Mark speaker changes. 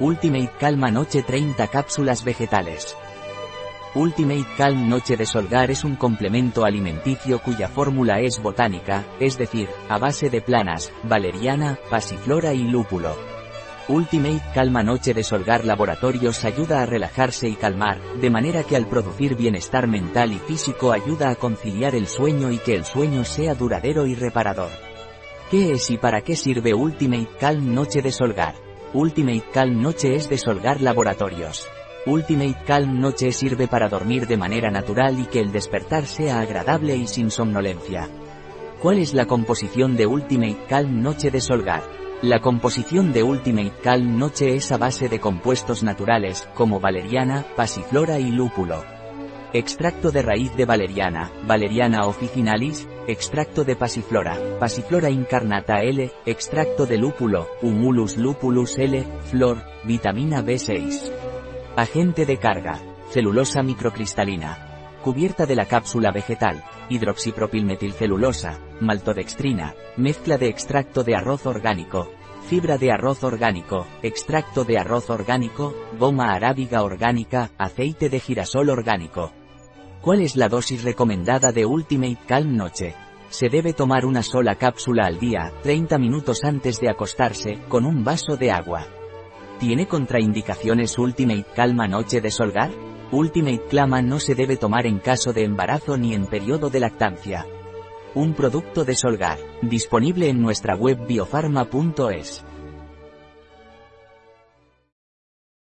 Speaker 1: Ultimate Calma Noche 30 cápsulas vegetales. Ultimate Calm Noche de Solgar es un complemento alimenticio cuya fórmula es botánica, es decir, a base de planas, valeriana, pasiflora y lúpulo. Ultimate Calma Noche de Solgar Laboratorios ayuda a relajarse y calmar, de manera que al producir bienestar mental y físico ayuda a conciliar el sueño y que el sueño sea duradero y reparador. ¿Qué es y para qué sirve Ultimate Calm Noche de Solgar? Ultimate Calm Noche es de Solgar Laboratorios. Ultimate Calm Noche sirve para dormir de manera natural y que el despertar sea agradable y sin somnolencia. ¿Cuál es la composición de Ultimate Calm Noche de Solgar? La composición de Ultimate Calm Noche es a base de compuestos naturales, como valeriana, pasiflora y lúpulo. Extracto de raíz de valeriana, valeriana officinalis, extracto de pasiflora, pasiflora incarnata L, extracto de lúpulo, humulus lupulus L, flor, vitamina B6. Agente de carga, celulosa microcristalina. Cubierta de la cápsula vegetal, hidroxipropilmetilcelulosa, maltodextrina, mezcla de extracto de arroz orgánico, fibra de arroz orgánico, extracto de arroz orgánico, goma arábiga orgánica, aceite de girasol orgánico. ¿Cuál es la dosis recomendada de Ultimate Calm Noche? Se debe tomar una sola cápsula al día, 30 minutos antes de acostarse, con un vaso de agua. ¿Tiene contraindicaciones Ultimate Calma Noche de Solgar? Ultimate Clama no se debe tomar en caso de embarazo ni en periodo de lactancia. Un producto de Solgar, disponible en nuestra web biofarma.es.